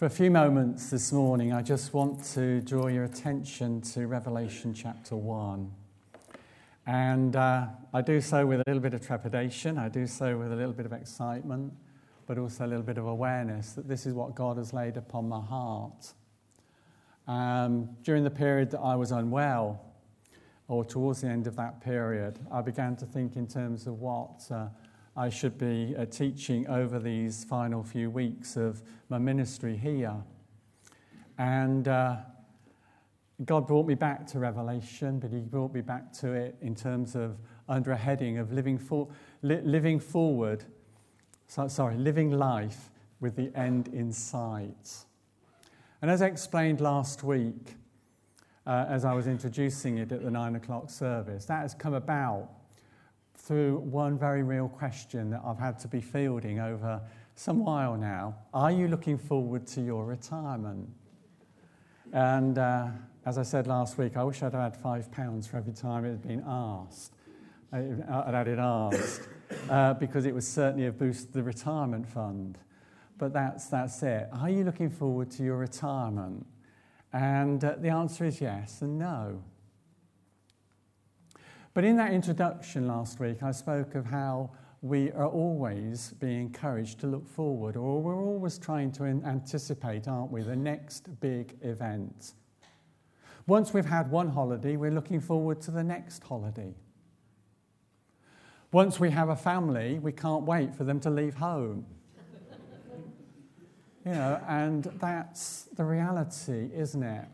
For a few moments this morning, I just want to draw your attention to Revelation chapter 1. And uh, I do so with a little bit of trepidation, I do so with a little bit of excitement, but also a little bit of awareness that this is what God has laid upon my heart. Um, during the period that I was unwell, or towards the end of that period, I began to think in terms of what uh, I should be uh, teaching over these final few weeks of my ministry here. And uh, God brought me back to Revelation, but He brought me back to it in terms of under a heading of living, for, li- living forward, so, sorry, living life with the end in sight. And as I explained last week, uh, as I was introducing it at the nine o'clock service, that has come about through one very real question that I've had to be fielding over some while now. Are you looking forward to your retirement? And uh, as I said last week, I wish I'd had five pounds for every time it had been asked. I'd had it asked uh, because it would certainly have boosted the retirement fund. But that's, that's it. Are you looking forward to your retirement? And uh, the answer is yes and no. But in that introduction last week, I spoke of how we are always being encouraged to look forward, or we're always trying to anticipate, aren't we, the next big event. Once we've had one holiday, we're looking forward to the next holiday. Once we have a family, we can't wait for them to leave home. you know, and that's the reality, isn't it?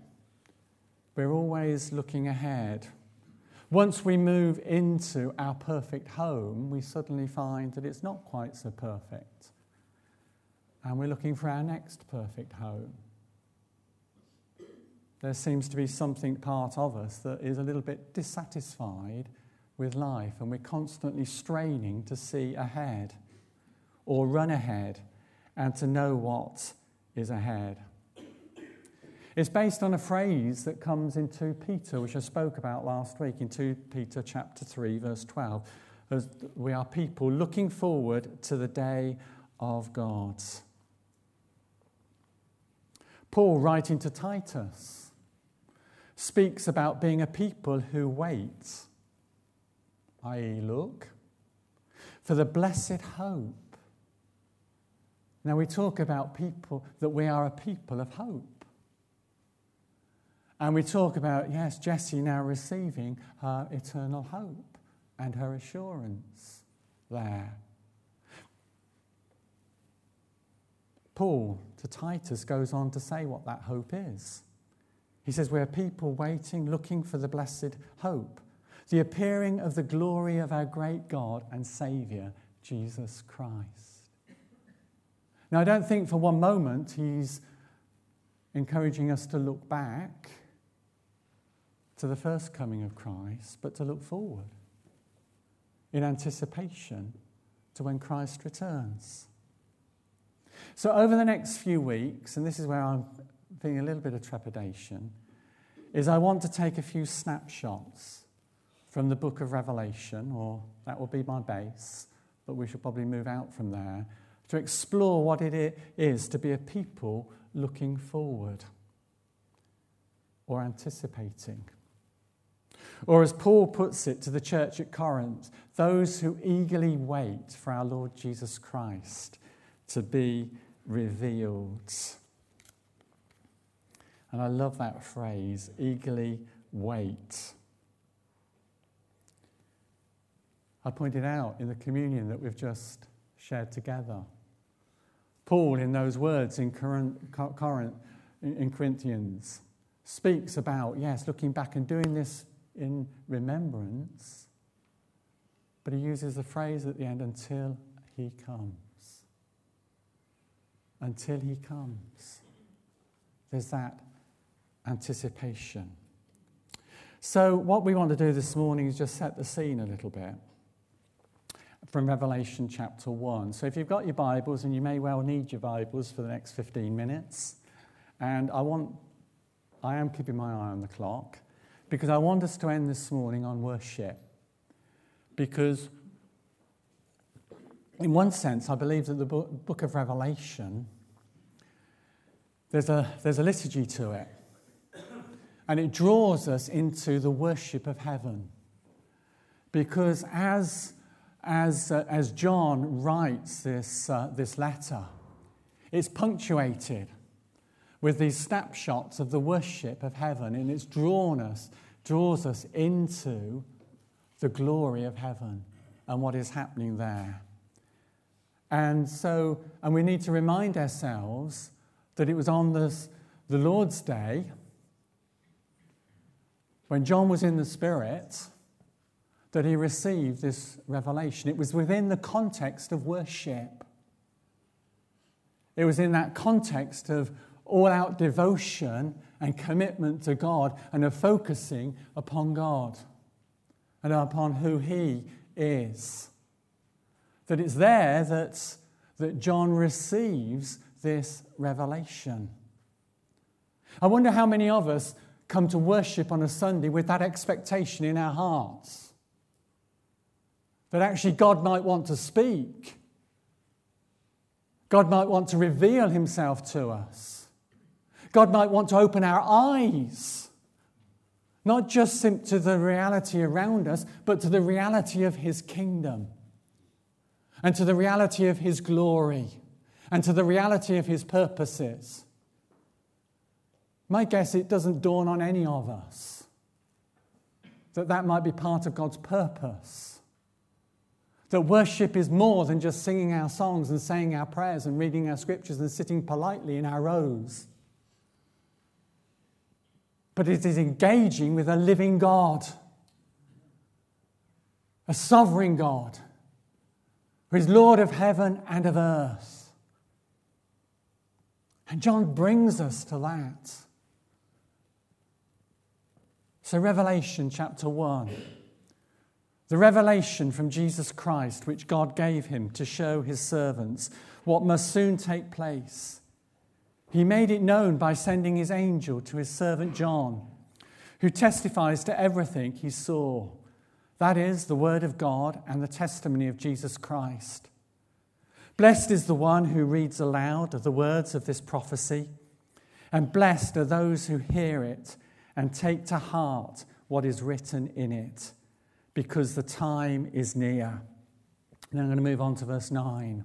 We're always looking ahead. Once we move into our perfect home, we suddenly find that it's not quite so perfect. And we're looking for our next perfect home. There seems to be something part of us that is a little bit dissatisfied with life, and we're constantly straining to see ahead or run ahead and to know what is ahead. It's based on a phrase that comes in 2 Peter, which I spoke about last week in 2 Peter chapter 3, verse 12. As we are people looking forward to the day of God. Paul, writing to Titus, speaks about being a people who wait, i.e., look, for the blessed hope. Now, we talk about people, that we are a people of hope. And we talk about, yes, Jessie now receiving her eternal hope and her assurance there. Paul to Titus goes on to say what that hope is. He says, We're people waiting, looking for the blessed hope, the appearing of the glory of our great God and Saviour, Jesus Christ. Now, I don't think for one moment he's encouraging us to look back to the first coming of Christ, but to look forward in anticipation to when Christ returns. So, over the next few weeks, and this is where I'm feeling a little bit of trepidation, is I want to take a few snapshots from the book of Revelation, or that will be my base, but we should probably move out from there, to explore what it is to be a people looking forward or anticipating. Or, as Paul puts it to the church at Corinth, those who eagerly wait for our Lord Jesus Christ to be revealed. And I love that phrase eagerly wait. I pointed out in the communion that we've just shared together. Paul, in those words in, Corinth, in Corinthians, speaks about, yes, looking back and doing this in remembrance, but he uses the phrase at the end until he comes. Until he comes. There's that anticipation. So, what we want to do this morning is just set the scene a little bit from Revelation chapter 1. So, if you've got your Bibles, and you may well need your Bibles for the next 15 minutes, and I want, I am keeping my eye on the clock because I want us to end this morning on worship. Because, in one sense, I believe that the book of Revelation there's a, there's a liturgy to it. And it draws us into the worship of heaven. Because as, as, uh, as John writes this, uh, this letter, it's punctuated with these snapshots of the worship of heaven, and it's drawn us, draws us into the glory of heaven and what is happening there. And so, and we need to remind ourselves that it was on this, the Lord's Day, when John was in the Spirit, that he received this revelation. It was within the context of worship. It was in that context of all out devotion and commitment to God and of focusing upon God and upon who He is. That it's there that, that John receives this revelation. I wonder how many of us come to worship on a Sunday with that expectation in our hearts that actually God might want to speak, God might want to reveal Himself to us, God might want to open our eyes. Not just to the reality around us, but to the reality of His kingdom and to the reality of His glory and to the reality of His purposes. My guess it doesn't dawn on any of us that that might be part of God's purpose. That worship is more than just singing our songs and saying our prayers and reading our scriptures and sitting politely in our rows. But it is engaging with a living God, a sovereign God, who is Lord of heaven and of earth. And John brings us to that. So, Revelation chapter 1. The revelation from Jesus Christ, which God gave him to show his servants what must soon take place. He made it known by sending his angel to his servant John, who testifies to everything he saw. That is, the word of God and the testimony of Jesus Christ. Blessed is the one who reads aloud the words of this prophecy, and blessed are those who hear it and take to heart what is written in it, because the time is near. And I'm going to move on to verse 9.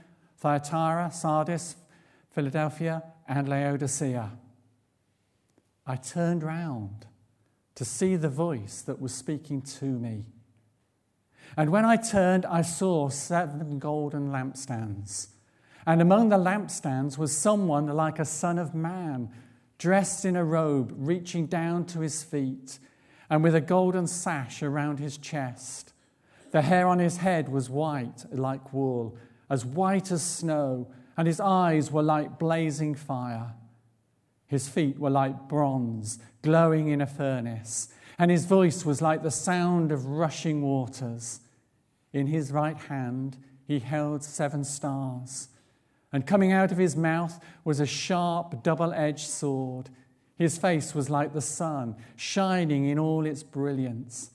Thyatira, Sardis, Philadelphia, and Laodicea. I turned round to see the voice that was speaking to me. And when I turned, I saw seven golden lampstands. And among the lampstands was someone like a son of man dressed in a robe reaching down to his feet, and with a golden sash around his chest. The hair on his head was white like wool, as white as snow, and his eyes were like blazing fire. His feet were like bronze, glowing in a furnace, and his voice was like the sound of rushing waters. In his right hand he held seven stars. And coming out of his mouth was a sharp, double edged sword. His face was like the sun, shining in all its brilliance.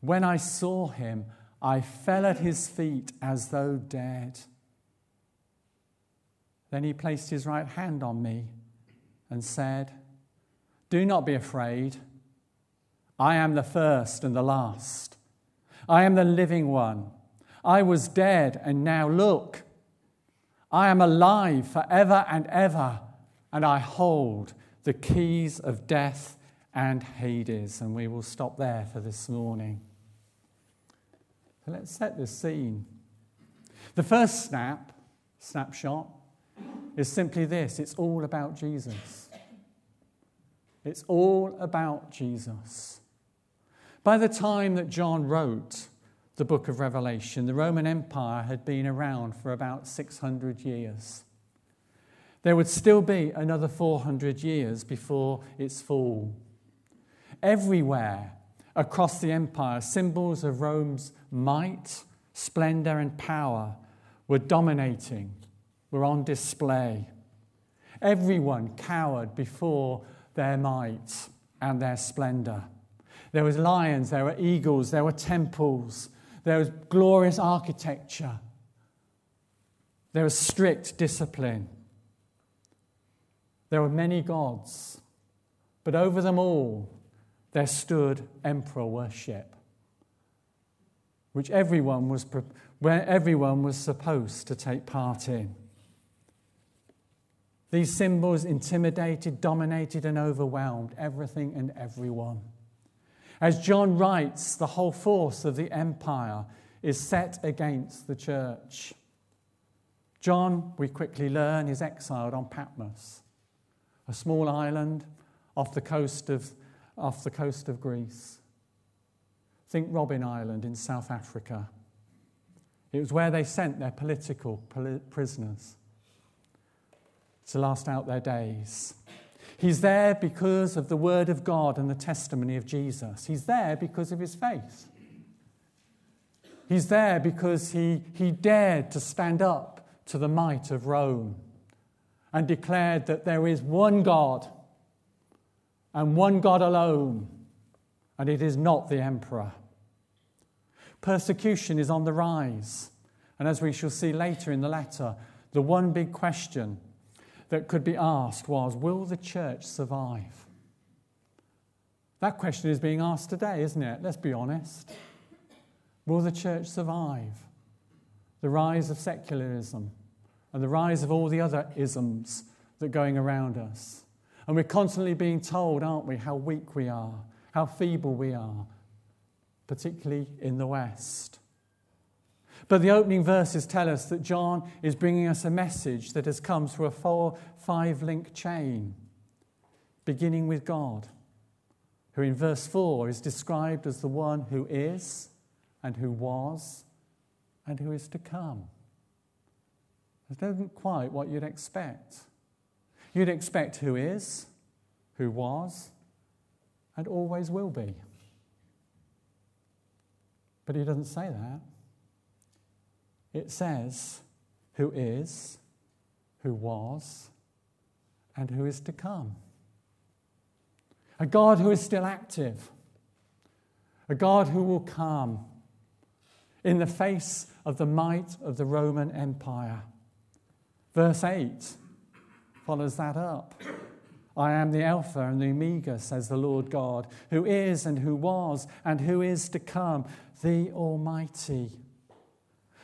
When I saw him, I fell at his feet as though dead. Then he placed his right hand on me and said, Do not be afraid. I am the first and the last. I am the living one. I was dead, and now look. I am alive forever and ever, and I hold the keys of death and Hades. And we will stop there for this morning. So let's set the scene. The first snap, snapshot, is simply this it's all about Jesus. It's all about Jesus. By the time that John wrote the book of Revelation, the Roman Empire had been around for about 600 years. There would still be another 400 years before its fall. Everywhere across the empire, symbols of Rome's might, splendor, and power were dominating, were on display. Everyone cowered before their might and their splendor. There was lions, there were eagles, there were temples, there was glorious architecture, there was strict discipline. There were many gods, but over them all there stood emperor worship, which everyone was, where everyone was supposed to take part in. These symbols intimidated, dominated, and overwhelmed everything and everyone. As John writes, the whole force of the empire is set against the church. John, we quickly learn, is exiled on Patmos, a small island off the coast of, off the coast of Greece. Think Robben Island in South Africa. It was where they sent their political prisoners to last out their days. He's there because of the Word of God and the testimony of Jesus. He's there because of his faith. He's there because he, he dared to stand up to the might of Rome and declared that there is one God and one God alone, and it is not the emperor. Persecution is on the rise, and as we shall see later in the letter, the one big question that could be asked was Will the church survive? That question is being asked today, isn't it? Let's be honest. Will the church survive? The rise of secularism and the rise of all the other isms that are going around us. And we're constantly being told, aren't we, how weak we are, how feeble we are, particularly in the West. But the opening verses tell us that John is bringing us a message that has come through a four, five link chain, beginning with God, who in verse 4 is described as the one who is and who was and who is to come. It isn't quite what you'd expect. You'd expect who is, who was, and always will be. But he doesn't say that it says who is, who was, and who is to come. A God who is still active, a God who will come in the face of the might of the Roman Empire. Verse 8 follows that up. I am the Alpha and the Omega, says the Lord God, who is and who was and who is to come, the Almighty.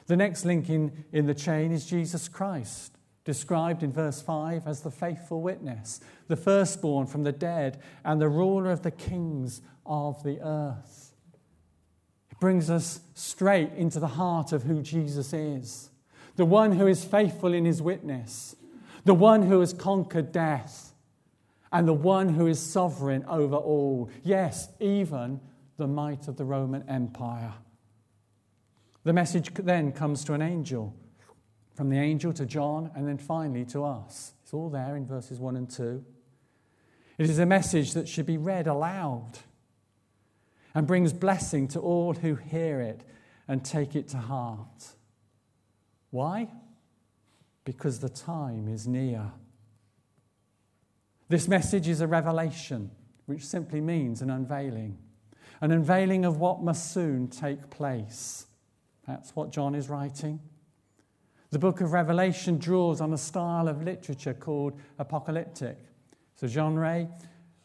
The next link in, in the chain is Jesus Christ, described in verse 5 as the faithful witness, the firstborn from the dead, and the ruler of the kings of the earth. It brings us straight into the heart of who Jesus is the one who is faithful in his witness, the one who has conquered death, and the one who is sovereign over all. Yes, even the might of the Roman Empire. The message then comes to an angel, from the angel to John, and then finally to us. It's all there in verses 1 and 2. It is a message that should be read aloud and brings blessing to all who hear it and take it to heart. Why? Because the time is near. This message is a revelation, which simply means an unveiling, an unveiling of what must soon take place. That's what John is writing. The book of Revelation draws on a style of literature called apocalyptic. It's a genre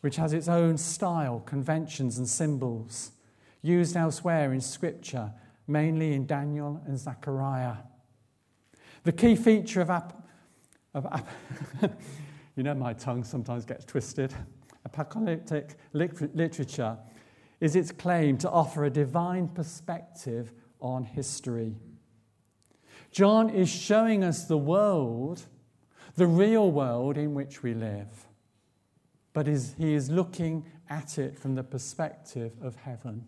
which has its own style, conventions, and symbols, used elsewhere in Scripture, mainly in Daniel and Zechariah. The key feature of, ap- of ap- you know, my tongue sometimes gets twisted. Apocalyptic literature is its claim to offer a divine perspective on history. John is showing us the world, the real world in which we live, but is, he is looking at it from the perspective of heaven.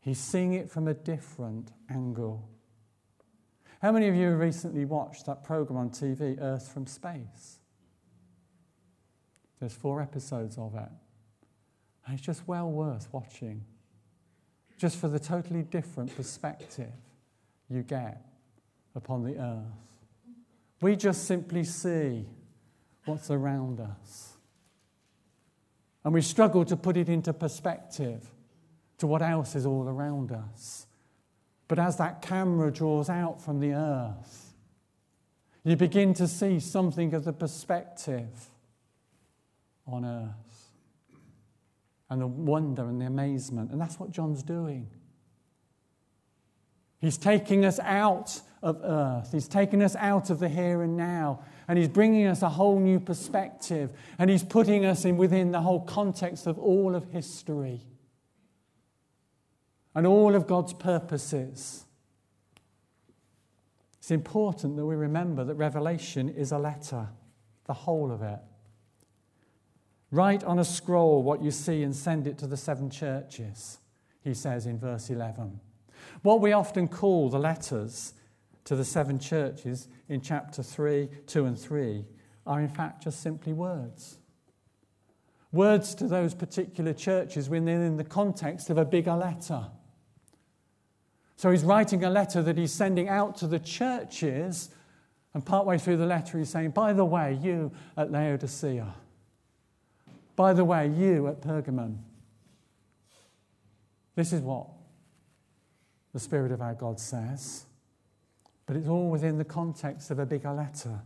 He's seeing it from a different angle. How many of you recently watched that program on TV, Earth from Space? There's four episodes of it. And it's just well worth watching, just for the totally different perspective you get upon the earth. We just simply see what's around us. And we struggle to put it into perspective to what else is all around us. But as that camera draws out from the earth, you begin to see something of the perspective on earth and the wonder and the amazement. And that's what John's doing. He's taking us out of earth, he's taking us out of the here and now, and he's bringing us a whole new perspective, and he's putting us in within the whole context of all of history and all of God's purposes. It's important that we remember that Revelation is a letter, the whole of it. Write on a scroll what you see and send it to the seven churches, he says in verse 11. What we often call the letters to the seven churches in chapter 3, 2, and 3 are in fact just simply words. Words to those particular churches within the context of a bigger letter. So he's writing a letter that he's sending out to the churches, and partway through the letter, he's saying, By the way, you at Laodicea, by the way, you at Pergamon, this is what the Spirit of our God says, but it's all within the context of a bigger letter.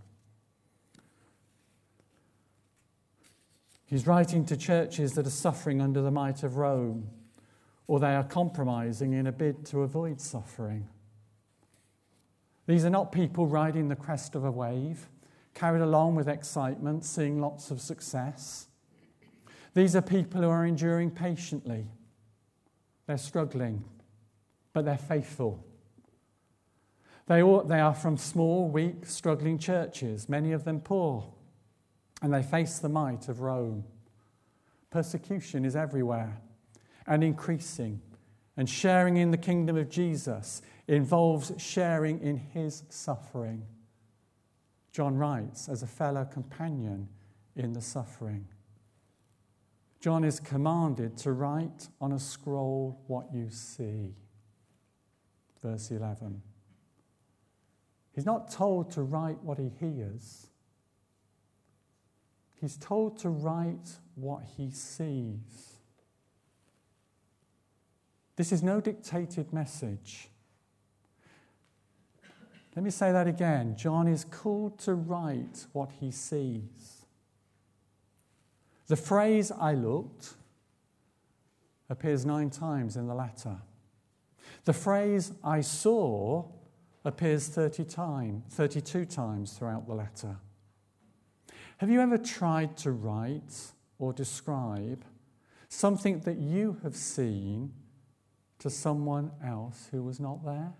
He's writing to churches that are suffering under the might of Rome or they are compromising in a bid to avoid suffering. These are not people riding the crest of a wave, carried along with excitement, seeing lots of success. These are people who are enduring patiently. They're struggling, but they're faithful. They, they are from small, weak, struggling churches, many of them poor, and they face the might of Rome. Persecution is everywhere and increasing. And sharing in the kingdom of Jesus involves sharing in his suffering. John writes, as a fellow companion in the suffering. John is commanded to write on a scroll what you see. Verse 11. He's not told to write what he hears, he's told to write what he sees. This is no dictated message. Let me say that again. John is called to write what he sees. The phrase I looked appears nine times in the letter. The phrase I saw appears 30 time, 32 times throughout the letter. Have you ever tried to write or describe something that you have seen to someone else who was not there?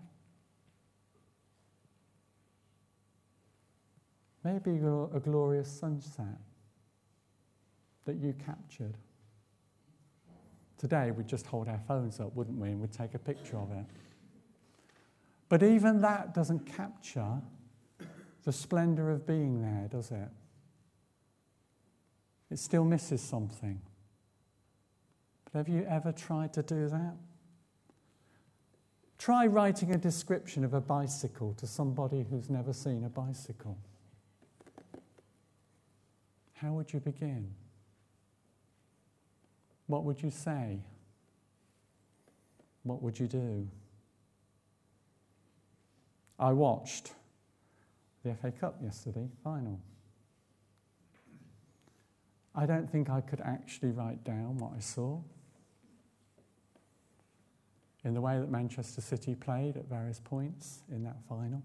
Maybe a glorious sunset that you captured. Today, we'd just hold our phones up, wouldn't we, and we'd take a picture of it. But even that doesn't capture the splendor of being there, does it? It still misses something. But have you ever tried to do that? Try writing a description of a bicycle to somebody who's never seen a bicycle. How would you begin? What would you say? What would you do? I watched the FA Cup yesterday, final. I don't think I could actually write down what I saw in the way that Manchester City played at various points in that final.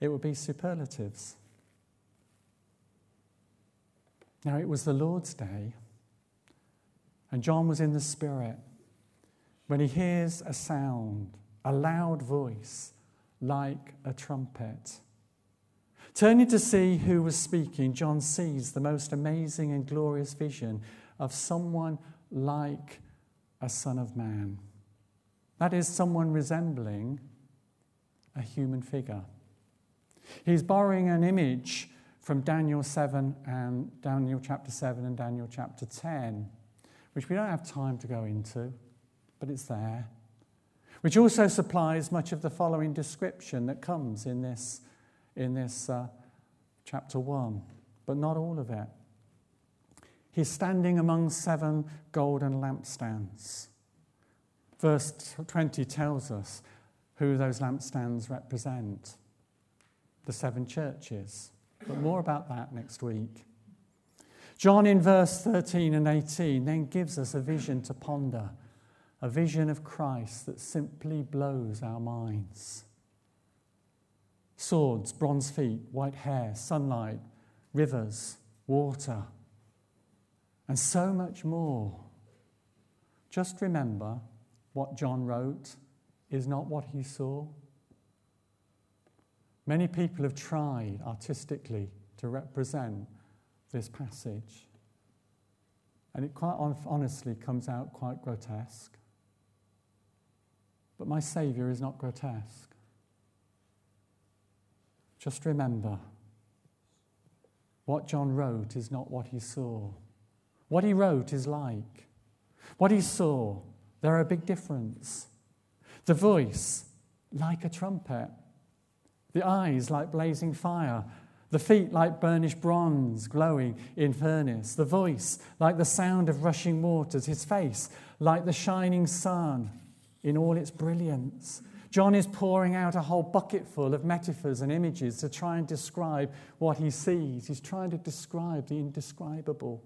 It would be superlatives. Now, it was the Lord's day, and John was in the Spirit when he hears a sound, a loud voice, like a trumpet. Turning to see who was speaking, John sees the most amazing and glorious vision of someone like a son of man. That is, someone resembling a human figure. He's borrowing an image from Daniel 7 and Daniel chapter 7 and Daniel chapter 10, which we don't have time to go into, but it's there. Which also supplies much of the following description that comes in this, in this uh, chapter 1, but not all of it. He's standing among seven golden lampstands. Verse 20 tells us who those lampstands represent the seven churches. But more about that next week. John, in verse 13 and 18, then gives us a vision to ponder, a vision of Christ that simply blows our minds. Swords, bronze feet, white hair, sunlight, rivers, water, and so much more. Just remember what John wrote is not what he saw. Many people have tried artistically to represent this passage, and it quite honestly comes out quite grotesque. But my Saviour is not grotesque. Just remember what John wrote is not what he saw. What he wrote is like. What he saw, there are a big difference. The voice, like a trumpet. The eyes, like blazing fire. The feet, like burnished bronze glowing in furnace. The voice, like the sound of rushing waters. His face, like the shining sun in all its brilliance. John is pouring out a whole bucketful of metaphors and images to try and describe what he sees. He's trying to describe the indescribable.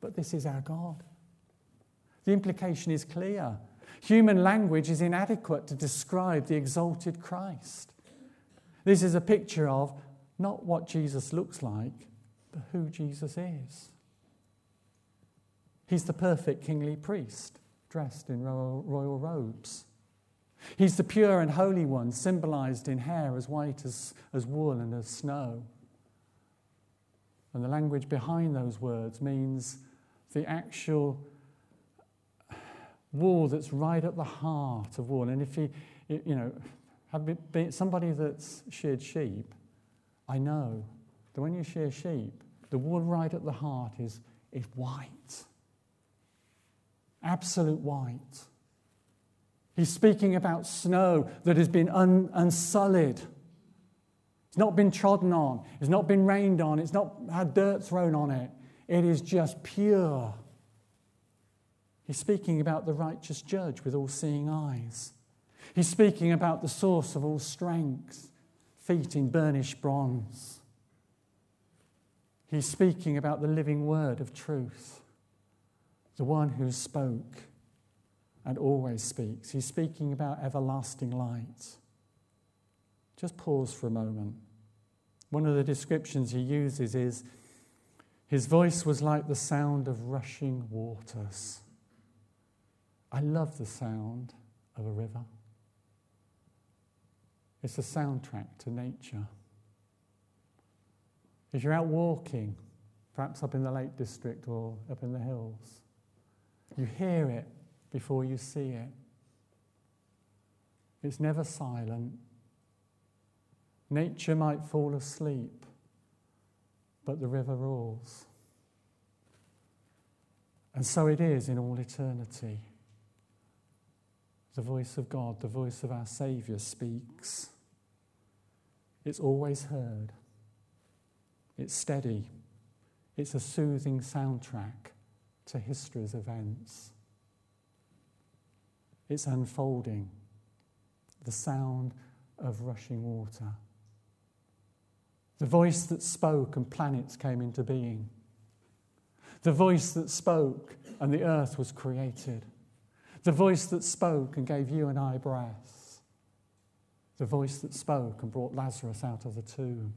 But this is our God. The implication is clear. Human language is inadequate to describe the exalted Christ. This is a picture of not what Jesus looks like, but who Jesus is. He's the perfect kingly priest, dressed in royal, royal robes. He's the pure and holy one, symbolized in hair as white as, as wool and as snow. And the language behind those words means the actual wool that's right at the heart of wool. And if you, you know, have been somebody that's sheared sheep, I know that when you shear sheep, the wool right at the heart is, is white. Absolute white. He's speaking about snow that has been un, unsullied. It's not been trodden on. It's not been rained on. It's not had dirt thrown on it. It is just pure He's speaking about the righteous judge with all seeing eyes. He's speaking about the source of all strength, feet in burnished bronze. He's speaking about the living word of truth, the one who spoke and always speaks. He's speaking about everlasting light. Just pause for a moment. One of the descriptions he uses is his voice was like the sound of rushing waters. I love the sound of a river. It's a soundtrack to nature. If you're out walking, perhaps up in the Lake District or up in the hills, you hear it before you see it. It's never silent. Nature might fall asleep, but the river roars. And so it is in all eternity. The voice of God, the voice of our Saviour speaks. It's always heard. It's steady. It's a soothing soundtrack to history's events. It's unfolding. The sound of rushing water. The voice that spoke and planets came into being. The voice that spoke and the earth was created. The voice that spoke and gave you and I breath. The voice that spoke and brought Lazarus out of the tomb.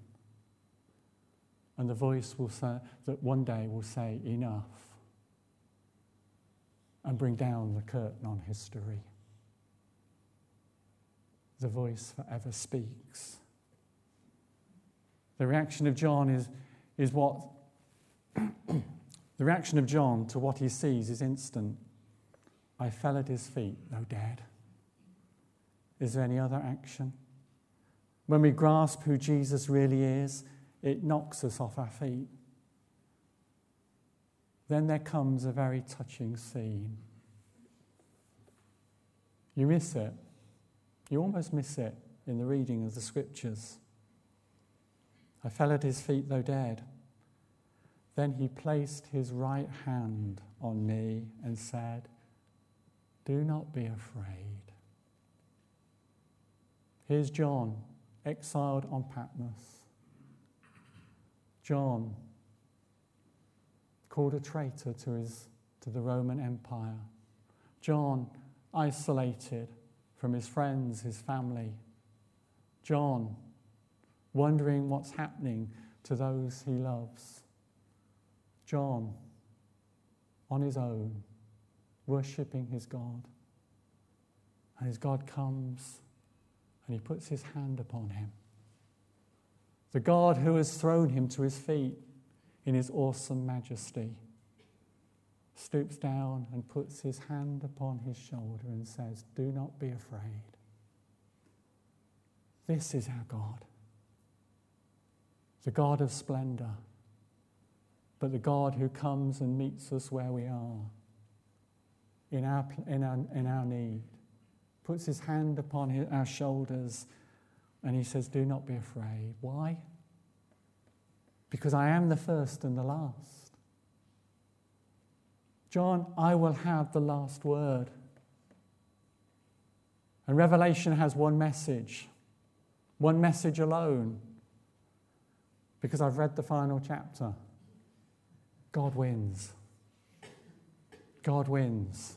And the voice will say, that one day will say, Enough, and bring down the curtain on history. The voice forever speaks. The reaction of John is, is what the reaction of John to what he sees is instant. I fell at his feet, though dead. Is there any other action? when we grasp who Jesus really is, it knocks us off our feet. Then there comes a very touching scene. You miss it. You almost miss it in the reading of the scriptures. I fell at his feet, though dead. Then he placed his right hand on me and said, Do not be afraid. Here's John, exiled on Patmos. John, called a traitor to, his, to the Roman Empire. John, isolated from his friends, his family. John, wondering what's happening to those he loves. John, on his own, worshipping his God. And his God comes and he puts his hand upon him. The God who has thrown him to his feet in his awesome majesty stoops down and puts his hand upon his shoulder and says, Do not be afraid. This is our God, the God of splendor, but the God who comes and meets us where we are, in our, in our, in our need, puts his hand upon his, our shoulders, and he says, Do not be afraid. Why? Because I am the first and the last. John, I will have the last word. And Revelation has one message, one message alone, because I've read the final chapter. God wins. God wins.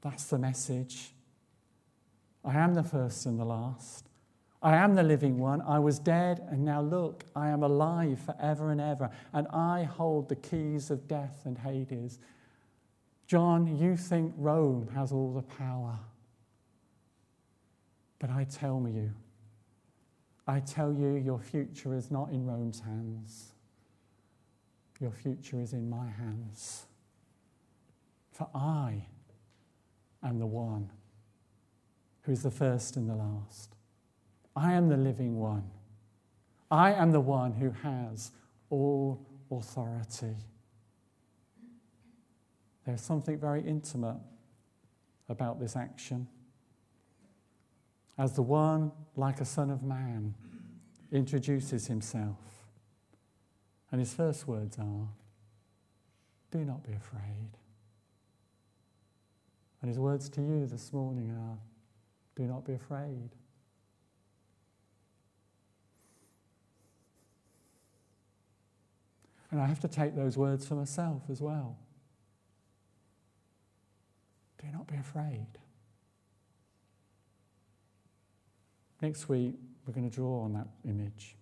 That's the message. I am the first and the last. I am the living one. I was dead, and now look, I am alive forever and ever, and I hold the keys of death and Hades. John, you think Rome has all the power. But I tell you, I tell you, your future is not in Rome's hands. Your future is in my hands. For I am the one who is the first and the last. I am the living one. I am the one who has all authority. There's something very intimate about this action. As the one, like a son of man, introduces himself, and his first words are, Do not be afraid. And his words to you this morning are, Do not be afraid. And I have to take those words for myself as well. Do not be afraid. Next week, we're going to draw on that image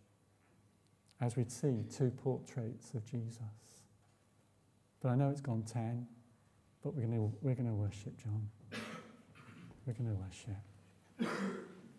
as we'd see two portraits of Jesus. But I know it's gone 10, but we're going to, we're going to worship John. We're going to worship you